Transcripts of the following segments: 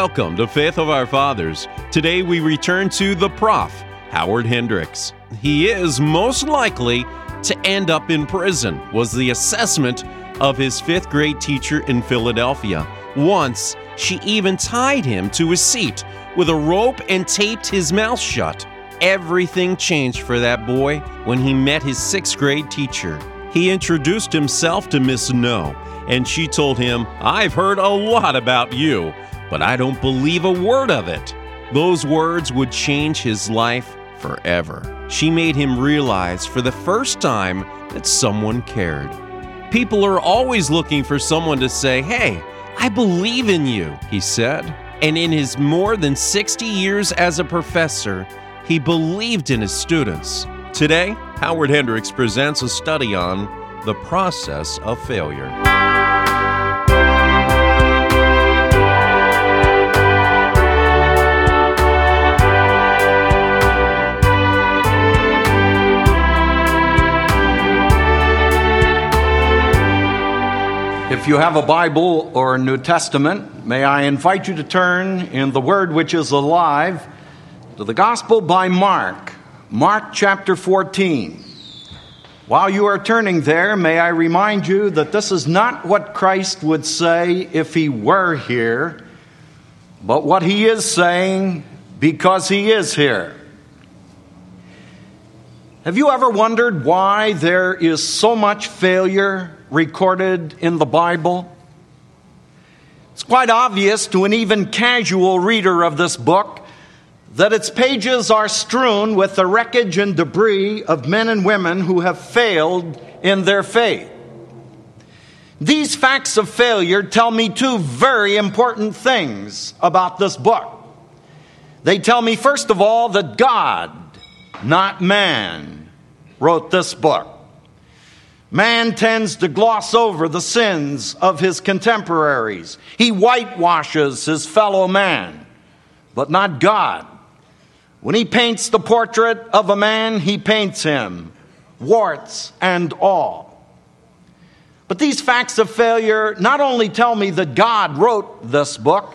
Welcome to Faith of Our Fathers. Today we return to the Prof, Howard Hendricks. He is most likely to end up in prison, was the assessment of his fifth grade teacher in Philadelphia. Once, she even tied him to his seat with a rope and taped his mouth shut. Everything changed for that boy when he met his sixth grade teacher. He introduced himself to Miss Noe, and she told him, I've heard a lot about you, but I don't believe a word of it. Those words would change his life forever. She made him realize for the first time that someone cared. People are always looking for someone to say, Hey, I believe in you, he said. And in his more than 60 years as a professor, he believed in his students. Today, Howard Hendricks presents a study on the process of failure. If you have a Bible or a New Testament, may I invite you to turn in the Word which is alive to the Gospel by Mark, Mark chapter 14. While you are turning there, may I remind you that this is not what Christ would say if he were here, but what he is saying because he is here. Have you ever wondered why there is so much failure recorded in the Bible? It's quite obvious to an even casual reader of this book that its pages are strewn with the wreckage and debris of men and women who have failed in their faith. These facts of failure tell me two very important things about this book. They tell me, first of all, that God, not man, wrote this book. Man tends to gloss over the sins of his contemporaries. He whitewashes his fellow man, but not God. When he paints the portrait of a man, he paints him, warts and all. But these facts of failure not only tell me that God wrote this book,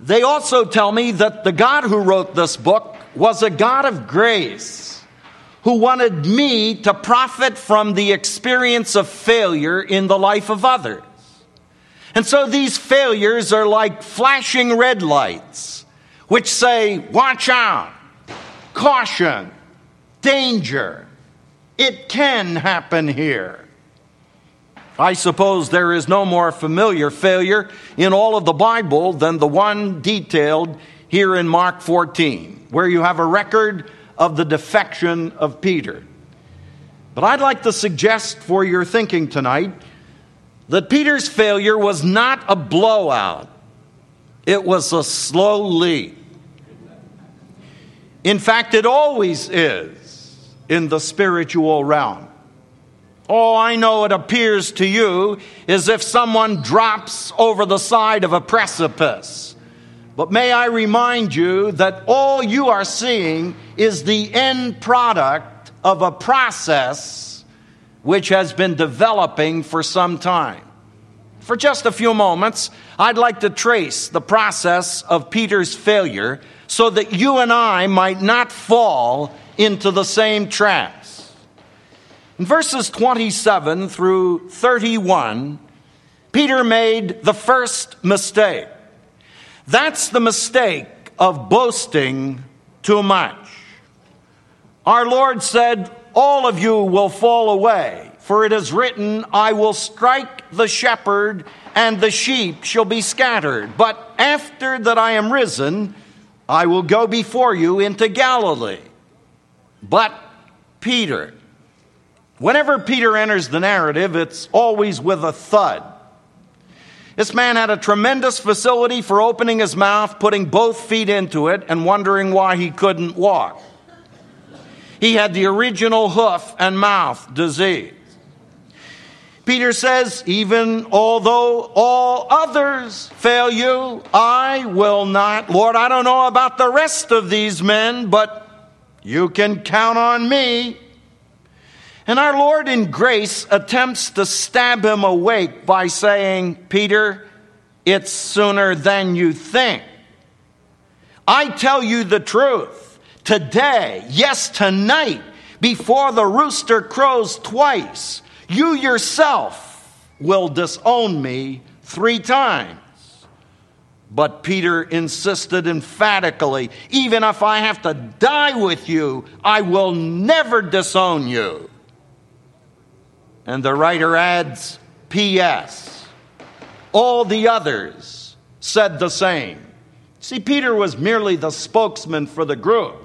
they also tell me that the God who wrote this book was a God of grace who wanted me to profit from the experience of failure in the life of others. And so these failures are like flashing red lights, which say, Watch out, caution, danger. It can happen here. I suppose there is no more familiar failure in all of the Bible than the one detailed here in Mark 14, where you have a record of the defection of Peter. But I'd like to suggest for your thinking tonight that Peter's failure was not a blowout, it was a slow leak. In fact, it always is in the spiritual realm. Oh, I know it appears to you as if someone drops over the side of a precipice. But may I remind you that all you are seeing is the end product of a process which has been developing for some time. For just a few moments, I'd like to trace the process of Peter's failure so that you and I might not fall into the same traps. In verses 27 through 31, Peter made the first mistake. That's the mistake of boasting too much. Our Lord said, All of you will fall away, for it is written, I will strike the shepherd, and the sheep shall be scattered. But after that I am risen, I will go before you into Galilee. But Peter, whenever Peter enters the narrative, it's always with a thud. This man had a tremendous facility for opening his mouth, putting both feet into it, and wondering why he couldn't walk. He had the original hoof and mouth disease. Peter says, even although all others fail you, I will not. Lord, I don't know about the rest of these men, but you can count on me. And our Lord in grace attempts to stab him awake by saying, Peter, it's sooner than you think. I tell you the truth. Today, yes, tonight, before the rooster crows twice, you yourself will disown me three times. But Peter insisted emphatically, even if I have to die with you, I will never disown you. And the writer adds, P.S. All the others said the same. See, Peter was merely the spokesman for the group.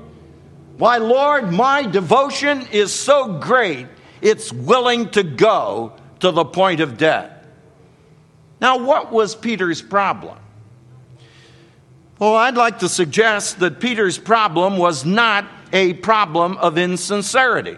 Why, Lord, my devotion is so great, it's willing to go to the point of death. Now, what was Peter's problem? Well, I'd like to suggest that Peter's problem was not a problem of insincerity.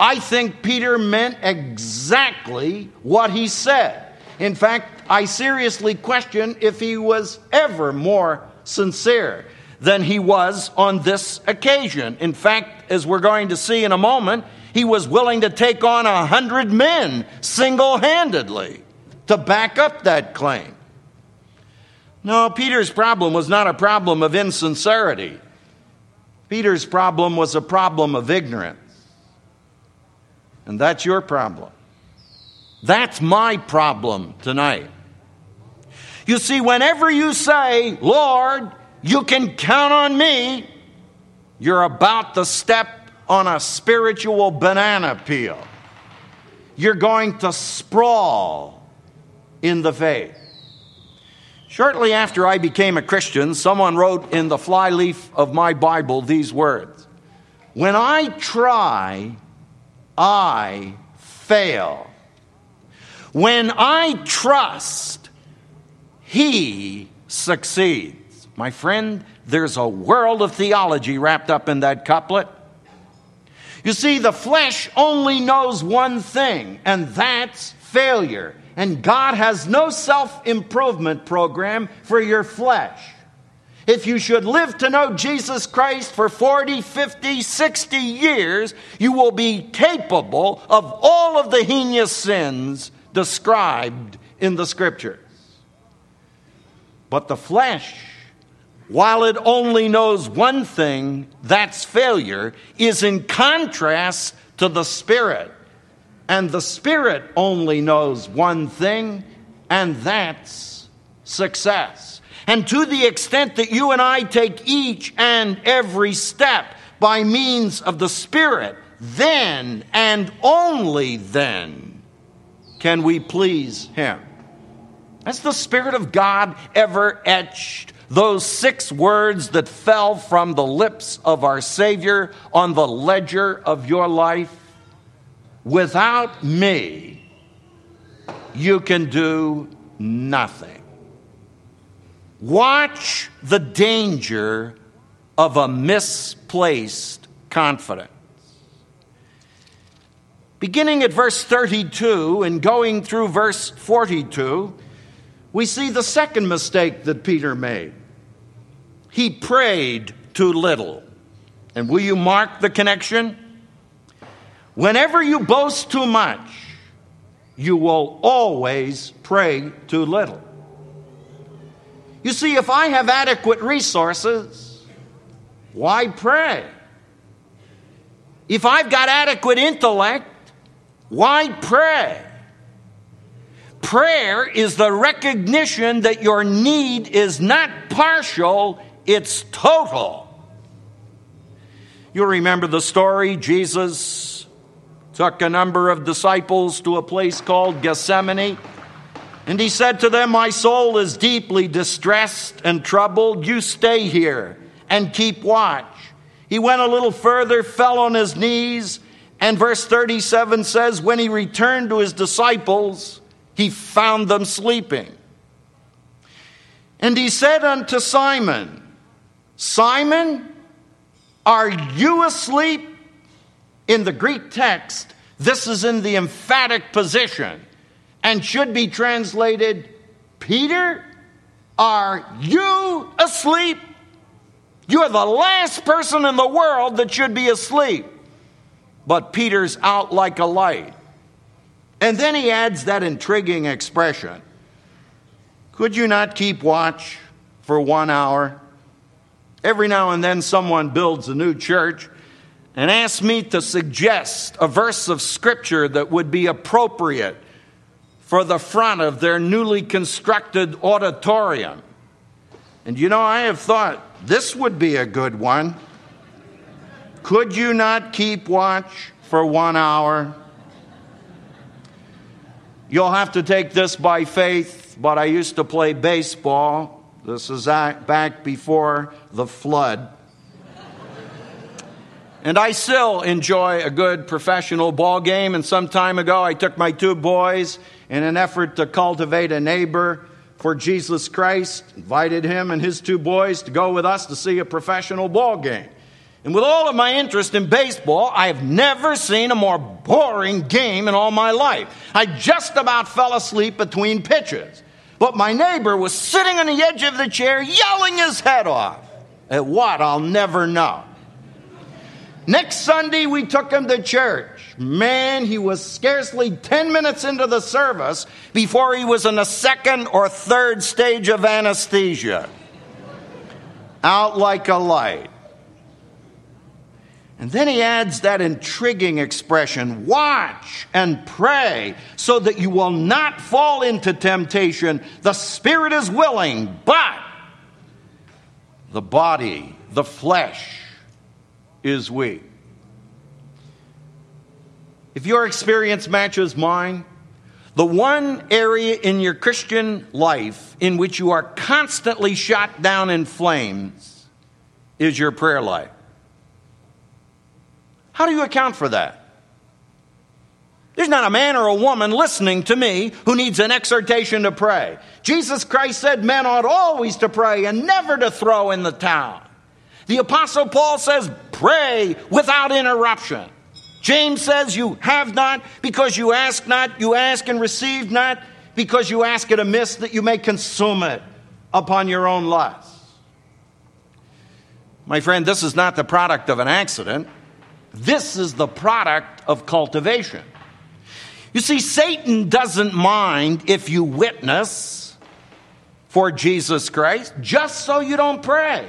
I think Peter meant exactly what he said. In fact, I seriously question if he was ever more sincere than he was on this occasion. In fact, as we're going to see in a moment, he was willing to take on a hundred men single handedly to back up that claim. No, Peter's problem was not a problem of insincerity. Peter's problem was a problem of ignorance. And that's your problem. That's my problem tonight. You see, whenever you say, Lord, you can count on me, you're about to step on a spiritual banana peel. You're going to sprawl in the faith. Shortly after I became a Christian, someone wrote in the flyleaf of my Bible these words When I try, I fail. When I trust, he succeeds. My friend, there's a world of theology wrapped up in that couplet. You see, the flesh only knows one thing, and that's failure. And God has no self improvement program for your flesh. If you should live to know Jesus Christ for 40, 50, 60 years, you will be capable of all of the heinous sins described in the scriptures. But the flesh while it only knows one thing, that's failure, is in contrast to the Spirit. And the Spirit only knows one thing, and that's success. And to the extent that you and I take each and every step by means of the Spirit, then and only then can we please Him. Has the Spirit of God ever etched those six words that fell from the lips of our Savior on the ledger of your life without me, you can do nothing. Watch the danger of a misplaced confidence. Beginning at verse 32 and going through verse 42, we see the second mistake that Peter made. He prayed too little. And will you mark the connection? Whenever you boast too much, you will always pray too little. You see, if I have adequate resources, why pray? If I've got adequate intellect, why pray? Prayer is the recognition that your need is not partial, it's total. You remember the story. Jesus took a number of disciples to a place called Gethsemane. And he said to them, My soul is deeply distressed and troubled. You stay here and keep watch. He went a little further, fell on his knees, and verse 37 says, When he returned to his disciples, he found them sleeping. And he said unto Simon, Simon, are you asleep? In the Greek text, this is in the emphatic position and should be translated Peter, are you asleep? You're the last person in the world that should be asleep. But Peter's out like a light. And then he adds that intriguing expression Could you not keep watch for one hour? Every now and then, someone builds a new church and asks me to suggest a verse of Scripture that would be appropriate for the front of their newly constructed auditorium. And you know, I have thought this would be a good one. Could you not keep watch for one hour? You'll have to take this by faith, but I used to play baseball. This is back before the flood. And I still enjoy a good professional ball game. And some time ago, I took my two boys in an effort to cultivate a neighbor for Jesus Christ, invited him and his two boys to go with us to see a professional ball game. And with all of my interest in baseball, I have never seen a more boring game in all my life. I just about fell asleep between pitches. But my neighbor was sitting on the edge of the chair yelling his head off. At what, I'll never know. Next Sunday, we took him to church. Man, he was scarcely 10 minutes into the service before he was in the second or third stage of anesthesia. Out like a light. And then he adds that intriguing expression watch and pray so that you will not fall into temptation. The spirit is willing, but the body, the flesh, is we. If your experience matches mine, the one area in your Christian life in which you are constantly shot down in flames is your prayer life. How do you account for that? There's not a man or a woman listening to me who needs an exhortation to pray. Jesus Christ said men ought always to pray and never to throw in the towel. The Apostle Paul says, pray without interruption. James says, You have not because you ask not, you ask and receive not because you ask it amiss that you may consume it upon your own lust. My friend, this is not the product of an accident. This is the product of cultivation. You see, Satan doesn't mind if you witness for Jesus Christ just so you don't pray.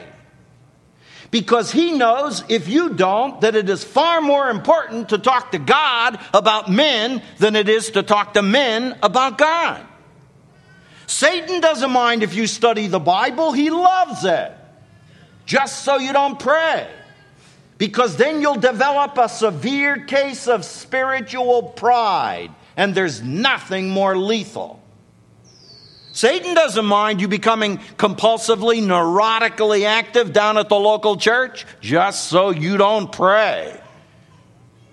Because he knows if you don't, that it is far more important to talk to God about men than it is to talk to men about God. Satan doesn't mind if you study the Bible, he loves it. Just so you don't pray because then you'll develop a severe case of spiritual pride, and there's nothing more lethal. Satan doesn't mind you becoming compulsively, neurotically active down at the local church just so you don't pray.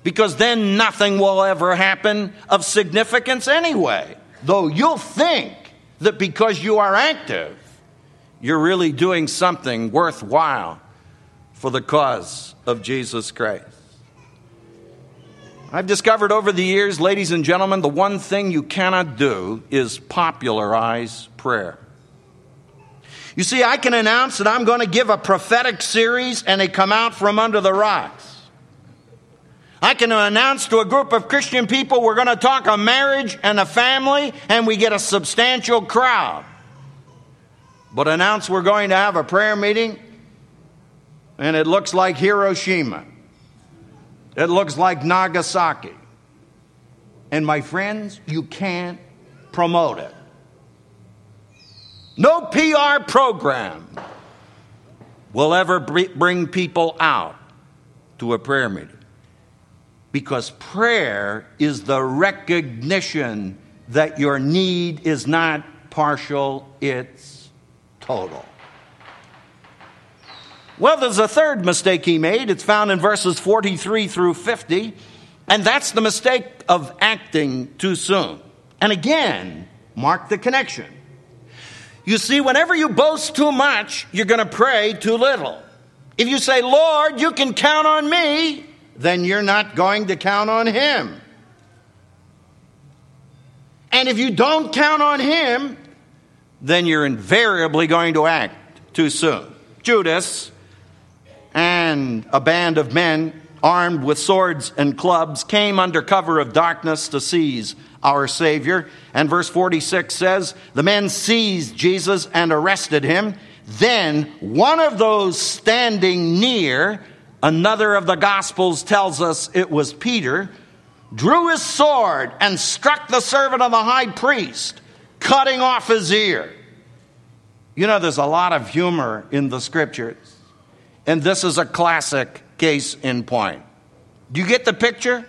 Because then nothing will ever happen of significance anyway. Though you'll think that because you are active, you're really doing something worthwhile for the cause of Jesus Christ. I've discovered over the years, ladies and gentlemen, the one thing you cannot do is popularize prayer. You see, I can announce that I'm going to give a prophetic series and they come out from under the rocks. I can announce to a group of Christian people we're going to talk a marriage and a family and we get a substantial crowd. But announce we're going to have a prayer meeting and it looks like Hiroshima. It looks like Nagasaki. And my friends, you can't promote it. No PR program will ever bring people out to a prayer meeting. Because prayer is the recognition that your need is not partial, it's total. Well, there's a third mistake he made. It's found in verses 43 through 50, and that's the mistake of acting too soon. And again, mark the connection. You see, whenever you boast too much, you're going to pray too little. If you say, Lord, you can count on me, then you're not going to count on him. And if you don't count on him, then you're invariably going to act too soon. Judas a band of men armed with swords and clubs came under cover of darkness to seize our Savior. And verse 46 says, The men seized Jesus and arrested him. Then one of those standing near, another of the Gospels tells us it was Peter, drew his sword and struck the servant of the high priest, cutting off his ear. You know, there's a lot of humor in the scriptures, and this is a classic case in point. Do you get the picture?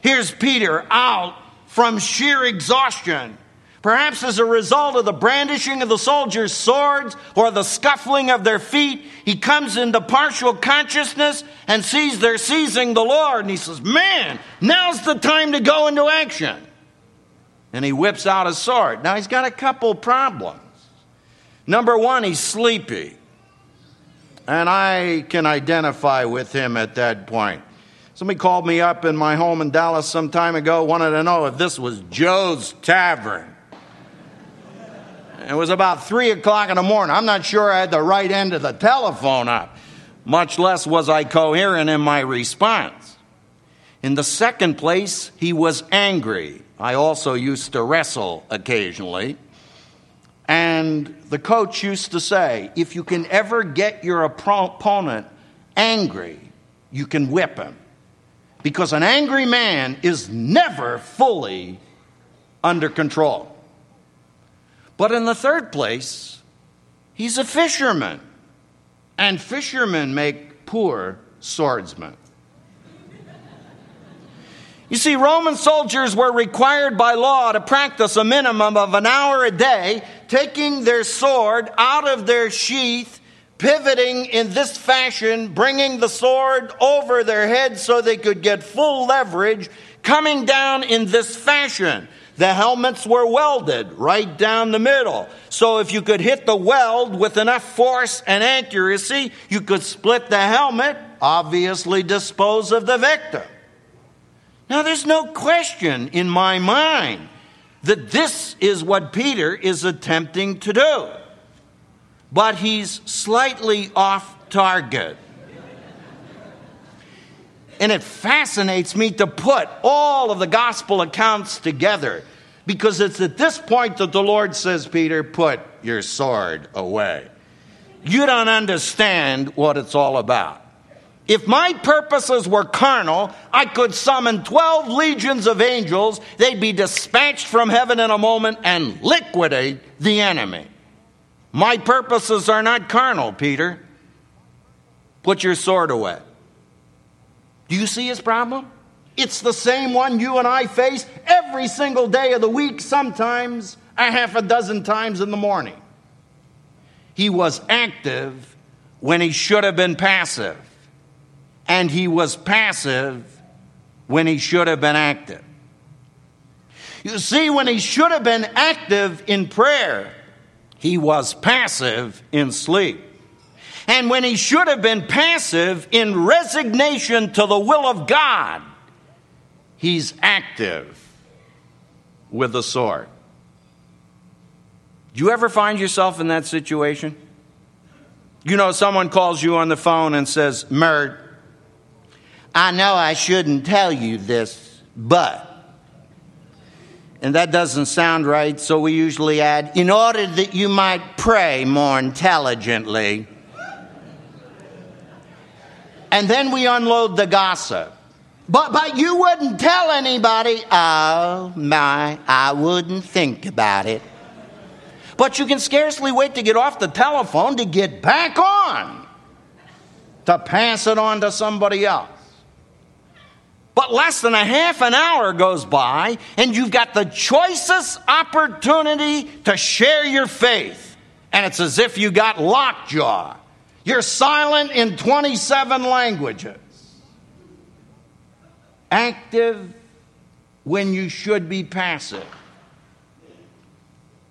Here's Peter out from sheer exhaustion Perhaps as a result of the brandishing of the soldiers' swords or the scuffling of their feet, he comes into partial consciousness and sees they're seizing the Lord. And he says, Man, now's the time to go into action. And he whips out his sword. Now he's got a couple problems. Number one, he's sleepy. And I can identify with him at that point. Somebody called me up in my home in Dallas some time ago, wanted to know if this was Joe's Tavern. It was about 3 o'clock in the morning. I'm not sure I had the right end of the telephone up, much less was I coherent in my response. In the second place, he was angry. I also used to wrestle occasionally. And the coach used to say if you can ever get your opponent angry, you can whip him. Because an angry man is never fully under control. But in the third place, he's a fisherman. And fishermen make poor swordsmen. You see, Roman soldiers were required by law to practice a minimum of an hour a day, taking their sword out of their sheath, pivoting in this fashion, bringing the sword over their head so they could get full leverage, coming down in this fashion. The helmets were welded right down the middle. So if you could hit the weld with enough force and accuracy, you could split the helmet, obviously dispose of the victim. Now, there's no question in my mind that this is what Peter is attempting to do. But he's slightly off target. And it fascinates me to put all of the gospel accounts together because it's at this point that the Lord says, Peter, put your sword away. You don't understand what it's all about. If my purposes were carnal, I could summon 12 legions of angels. They'd be dispatched from heaven in a moment and liquidate the enemy. My purposes are not carnal, Peter. Put your sword away. Do you see his problem? It's the same one you and I face every single day of the week, sometimes a half a dozen times in the morning. He was active when he should have been passive, and he was passive when he should have been active. You see, when he should have been active in prayer, he was passive in sleep. And when he should have been passive in resignation to the will of God, he's active with the sword. Do you ever find yourself in that situation? You know, someone calls you on the phone and says, Mert, I know I shouldn't tell you this, but. And that doesn't sound right, so we usually add, in order that you might pray more intelligently. And then we unload the gossip. But, but you wouldn't tell anybody. Oh, my, I wouldn't think about it. But you can scarcely wait to get off the telephone to get back on, to pass it on to somebody else. But less than a half an hour goes by, and you've got the choicest opportunity to share your faith. And it's as if you got lockjaw. You're silent in 27 languages. Active when you should be passive.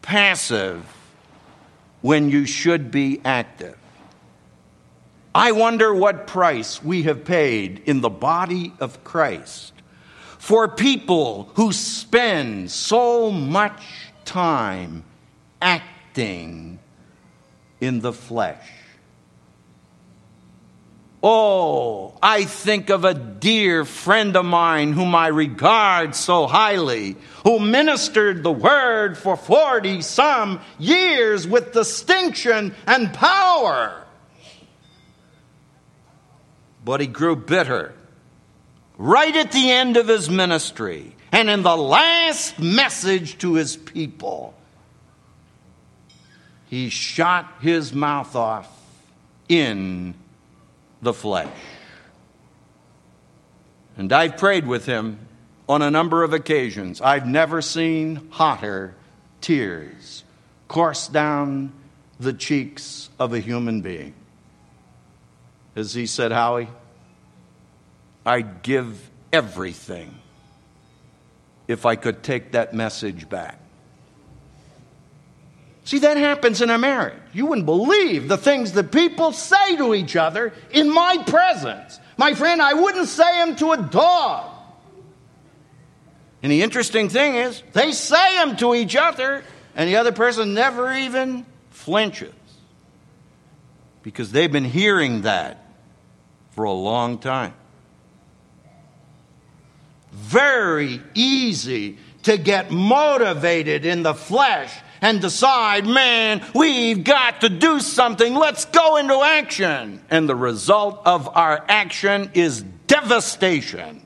Passive when you should be active. I wonder what price we have paid in the body of Christ for people who spend so much time acting in the flesh. Oh, I think of a dear friend of mine whom I regard so highly, who ministered the word for 40 some years with distinction and power. But he grew bitter right at the end of his ministry and in the last message to his people. He shot his mouth off in the flesh. And I've prayed with him on a number of occasions. I've never seen hotter tears course down the cheeks of a human being. As he said, Howie, I'd give everything if I could take that message back. See, that happens in a marriage. You wouldn't believe the things that people say to each other in my presence. My friend, I wouldn't say them to a dog. And the interesting thing is, they say them to each other, and the other person never even flinches because they've been hearing that for a long time. Very easy to get motivated in the flesh and decide, man, we've got to do something. Let's go into action. And the result of our action is devastation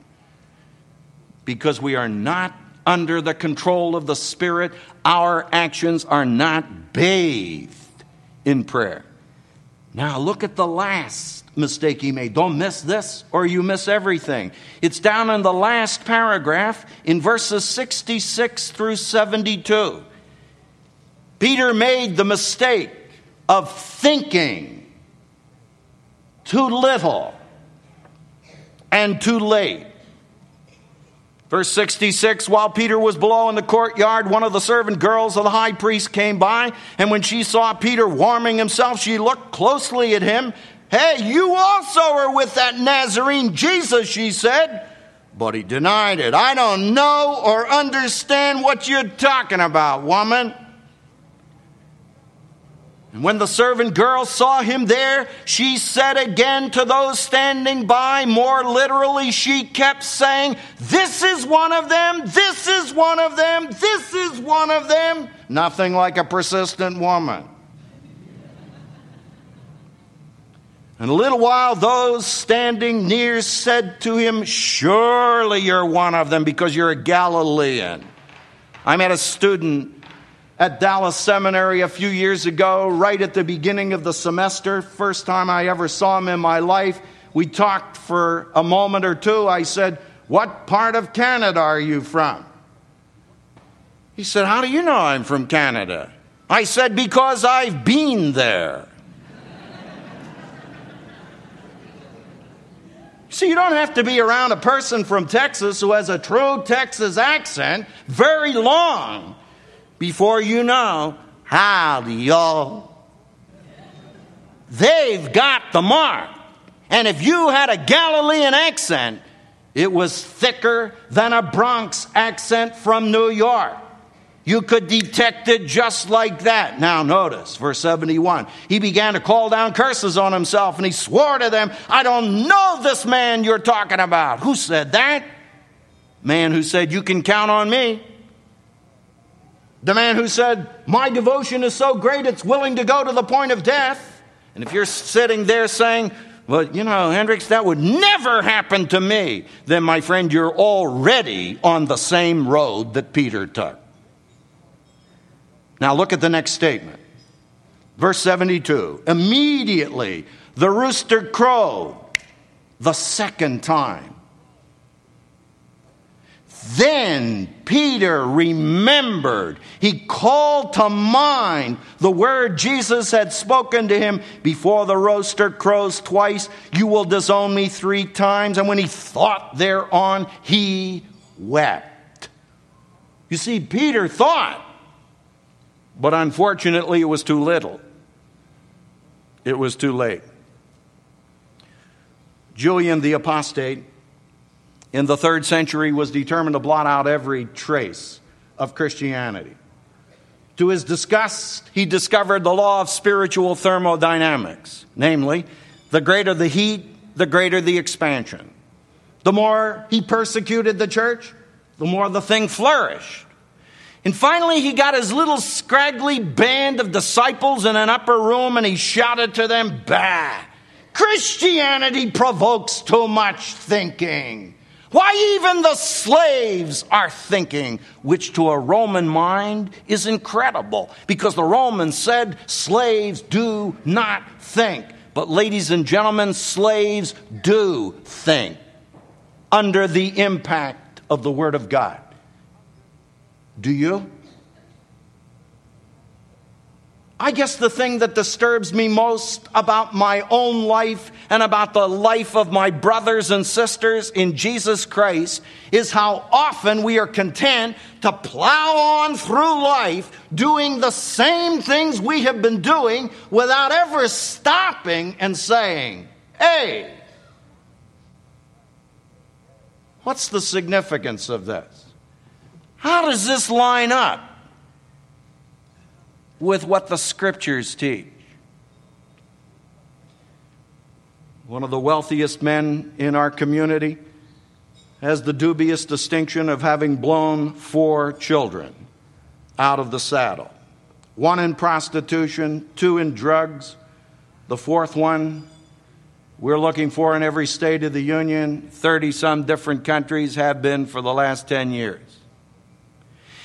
because we are not under the control of the Spirit. Our actions are not bathed in prayer. Now, look at the last mistake he made. Don't miss this or you miss everything. It's down in the last paragraph in verses 66 through 72. Peter made the mistake of thinking too little and too late. Verse 66 While Peter was below in the courtyard, one of the servant girls of the high priest came by, and when she saw Peter warming himself, she looked closely at him. Hey, you also are with that Nazarene Jesus, she said. But he denied it. I don't know or understand what you're talking about, woman. And when the servant girl saw him there, she said again to those standing by, more literally, she kept saying, This is one of them, this is one of them, this is one of them. Nothing like a persistent woman. And a little while, those standing near said to him, Surely you're one of them because you're a Galilean. I met a student at Dallas Seminary a few years ago, right at the beginning of the semester. First time I ever saw him in my life. We talked for a moment or two. I said, What part of Canada are you from? He said, How do you know I'm from Canada? I said, Because I've been there. See, you don't have to be around a person from Texas who has a true Texas accent very long before you know, howdy, y'all. They've got the mark. And if you had a Galilean accent, it was thicker than a Bronx accent from New York. You could detect it just like that. Now, notice verse 71. He began to call down curses on himself and he swore to them, I don't know this man you're talking about. Who said that? Man who said, You can count on me. The man who said, My devotion is so great it's willing to go to the point of death. And if you're sitting there saying, Well, you know, Hendricks, that would never happen to me, then, my friend, you're already on the same road that Peter took. Now, look at the next statement. Verse 72 Immediately the rooster crowed the second time. Then Peter remembered. He called to mind the word Jesus had spoken to him before the rooster crows twice, you will disown me three times. And when he thought thereon, he wept. You see, Peter thought, but unfortunately, it was too little. It was too late. Julian the Apostate in the third century was determined to blot out every trace of Christianity. To his disgust, he discovered the law of spiritual thermodynamics, namely, the greater the heat, the greater the expansion. The more he persecuted the church, the more the thing flourished. And finally, he got his little scraggly band of disciples in an upper room and he shouted to them, Bah! Christianity provokes too much thinking. Why, even the slaves are thinking, which to a Roman mind is incredible because the Romans said slaves do not think. But, ladies and gentlemen, slaves do think under the impact of the Word of God. Do you? I guess the thing that disturbs me most about my own life and about the life of my brothers and sisters in Jesus Christ is how often we are content to plow on through life doing the same things we have been doing without ever stopping and saying, Hey, what's the significance of this? How does this line up with what the scriptures teach? One of the wealthiest men in our community has the dubious distinction of having blown four children out of the saddle one in prostitution, two in drugs, the fourth one we're looking for in every state of the Union, 30 some different countries have been for the last 10 years.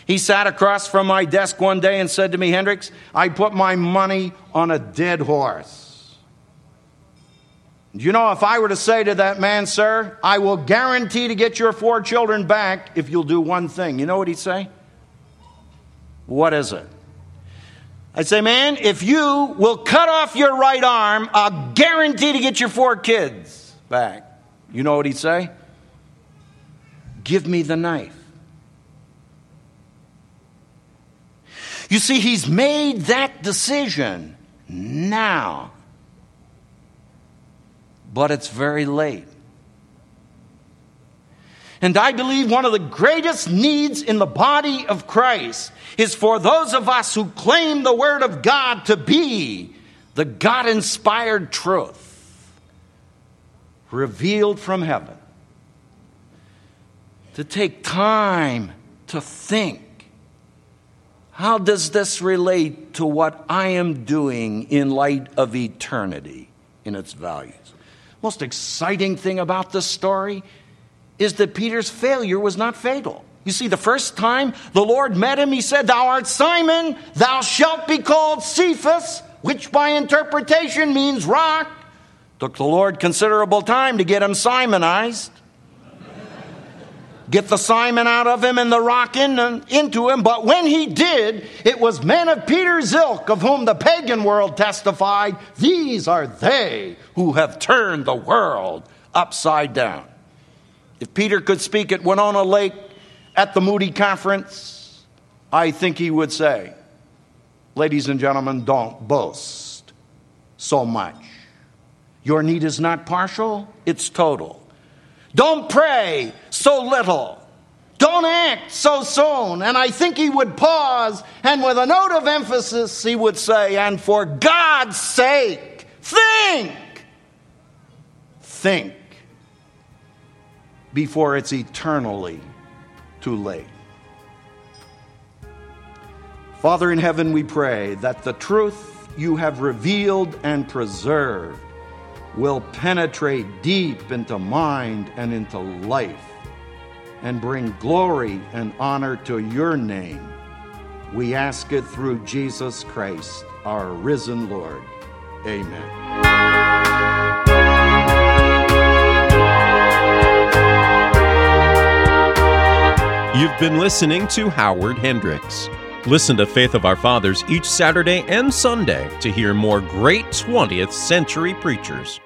He sat across from my desk one day and said to me, Hendricks, I put my money on a dead horse. You know, if I were to say to that man, sir, I will guarantee to get your four children back if you'll do one thing, you know what he'd say? What is it? I'd say, man, if you will cut off your right arm, I'll guarantee to get your four kids back. You know what he'd say? Give me the knife. You see, he's made that decision now, but it's very late. And I believe one of the greatest needs in the body of Christ is for those of us who claim the Word of God to be the God inspired truth revealed from heaven to take time to think how does this relate to what I am doing in light of eternity in its values? Most exciting thing about this story is that Peter's failure was not fatal. You see, the first time the Lord met him, he said, Thou art Simon, thou shalt be called Cephas, which by interpretation means rock. Took the Lord considerable time to get him Simonized get the Simon out of him and the rock in, into him. But when he did, it was men of Peter's ilk of whom the pagan world testified, These are they who have turned the world upside down. If Peter could speak at Winona Lake at the Moody Conference, I think he would say, Ladies and gentlemen, don't boast so much. Your need is not partial, it's total. Don't pray so little. Don't act so soon. And I think he would pause and, with a note of emphasis, he would say, And for God's sake, think. Think before it's eternally too late. Father in heaven, we pray that the truth you have revealed and preserved will penetrate deep into mind and into life and bring glory and honor to your name. We ask it through Jesus Christ, our risen Lord. Amen. You've been listening to Howard Hendricks. Listen to Faith of Our Fathers each Saturday and Sunday to hear more great 20th century preachers.